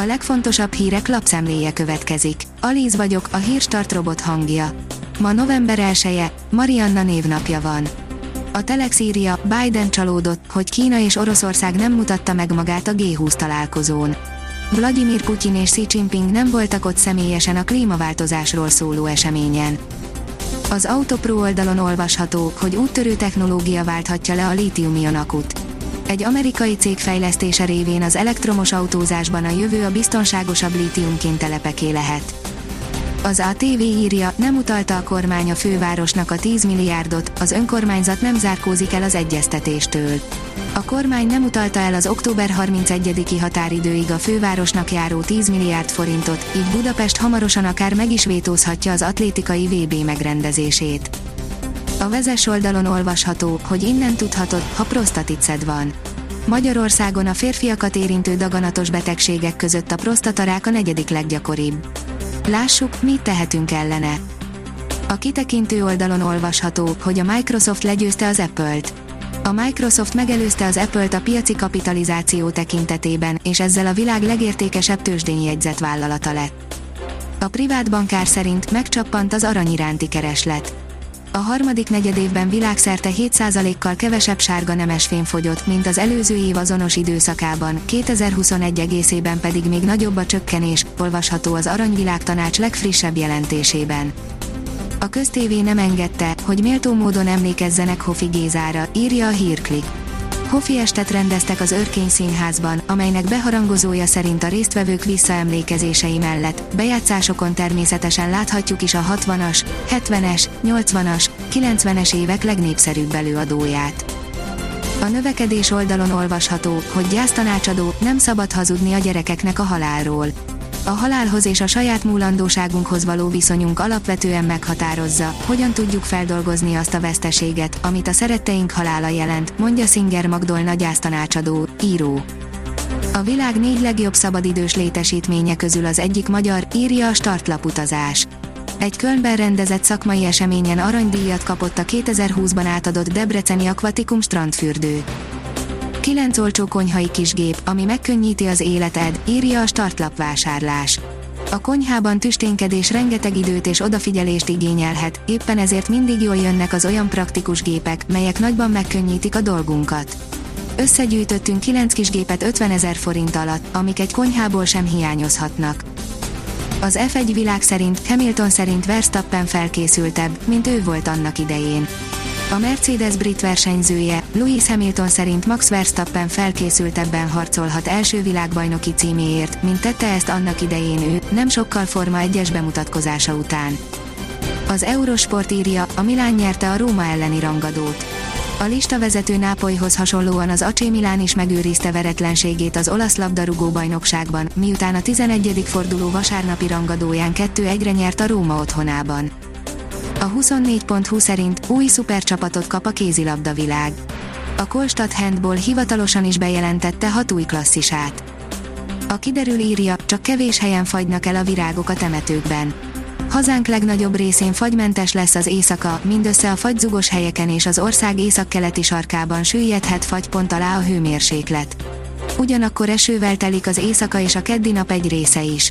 A legfontosabb hírek lapszemléje következik. Alíz vagyok, a hírstart robot hangja. Ma november 1 -e, Marianna névnapja van. A Telex írja, Biden csalódott, hogy Kína és Oroszország nem mutatta meg magát a G20 találkozón. Vladimir Putyin és Xi Jinping nem voltak ott személyesen a klímaváltozásról szóló eseményen. Az Autopro oldalon olvasható, hogy úttörő technológia válthatja le a lítium akut. Egy amerikai cég fejlesztése révén az elektromos autózásban a jövő a biztonságosabb lítiumként telepeké lehet. Az ATV írja, nem utalta a kormány a fővárosnak a 10 milliárdot, az önkormányzat nem zárkózik el az egyeztetéstől. A kormány nem utalta el az október 31-i határidőig a fővárosnak járó 10 milliárd forintot, így Budapest hamarosan akár meg is vétózhatja az atlétikai VB megrendezését. A vezes oldalon olvasható, hogy innen tudhatod, ha prostaticed van. Magyarországon a férfiakat érintő daganatos betegségek között a prostatarák a negyedik leggyakoribb. Lássuk, mit tehetünk ellene. A kitekintő oldalon olvasható, hogy a Microsoft legyőzte az Apple-t. A Microsoft megelőzte az Apple-t a piaci kapitalizáció tekintetében, és ezzel a világ legértékesebb tőzsdén jegyzett vállalata lett. A privát bankár szerint megcsappant az arany iránti kereslet. A harmadik negyedévben világszerte 7%-kal kevesebb sárga nemesfém fogyott, mint az előző év azonos időszakában, 2021 egészében pedig még nagyobb a csökkenés, olvasható az Aranyvilágtanács legfrissebb jelentésében. A köztévé nem engedte, hogy méltó módon emlékezzenek Hofi Gézára, írja a hírklik. Hofi estet rendeztek az Örkény Színházban, amelynek beharangozója szerint a résztvevők visszaemlékezései mellett, bejátszásokon természetesen láthatjuk is a 60-as, 70-es, 80-as, 90-es évek legnépszerűbb előadóját. A növekedés oldalon olvasható, hogy gyásztanácsadó, nem szabad hazudni a gyerekeknek a halálról a halálhoz és a saját múlandóságunkhoz való viszonyunk alapvetően meghatározza, hogyan tudjuk feldolgozni azt a veszteséget, amit a szeretteink halála jelent, mondja Singer Magdol gyásztanácsadó, író. A világ négy legjobb szabadidős létesítménye közül az egyik magyar, írja a startlaputazás. Egy Kölnben rendezett szakmai eseményen aranydíjat kapott a 2020-ban átadott Debreceni Aquaticum strandfürdő. 9 olcsó konyhai kisgép, ami megkönnyíti az életed, írja a startlap vásárlás. A konyhában tüsténkedés rengeteg időt és odafigyelést igényelhet, éppen ezért mindig jól jönnek az olyan praktikus gépek, melyek nagyban megkönnyítik a dolgunkat. Összegyűjtöttünk 9 kis gépet 50 ezer forint alatt, amik egy konyhából sem hiányozhatnak. Az F1 világ szerint, Hamilton szerint Verstappen felkészültebb, mint ő volt annak idején. A Mercedes brit versenyzője, Lewis Hamilton szerint Max Verstappen felkészültebben harcolhat első világbajnoki címéért, mint tette ezt annak idején ő, nem sokkal Forma 1-es bemutatkozása után. Az Eurosport írja, a Milán nyerte a Róma elleni rangadót. A lista vezető Nápolyhoz hasonlóan az AC Milán is megőrizte veretlenségét az olasz labdarúgó bajnokságban, miután a 11. forduló vasárnapi rangadóján 2-1-re nyert a Róma otthonában. A 24.20 szerint új szupercsapatot kap a kézilabda világ. A Kolstadt Handball hivatalosan is bejelentette hat új klasszisát. A kiderül írja, csak kevés helyen fagynak el a virágok a temetőkben. Hazánk legnagyobb részén fagymentes lesz az éjszaka, mindössze a fagyzugos helyeken és az ország északkeleti sarkában süllyedhet fagypont alá a hőmérséklet. Ugyanakkor esővel telik az éjszaka és a keddi nap egy része is.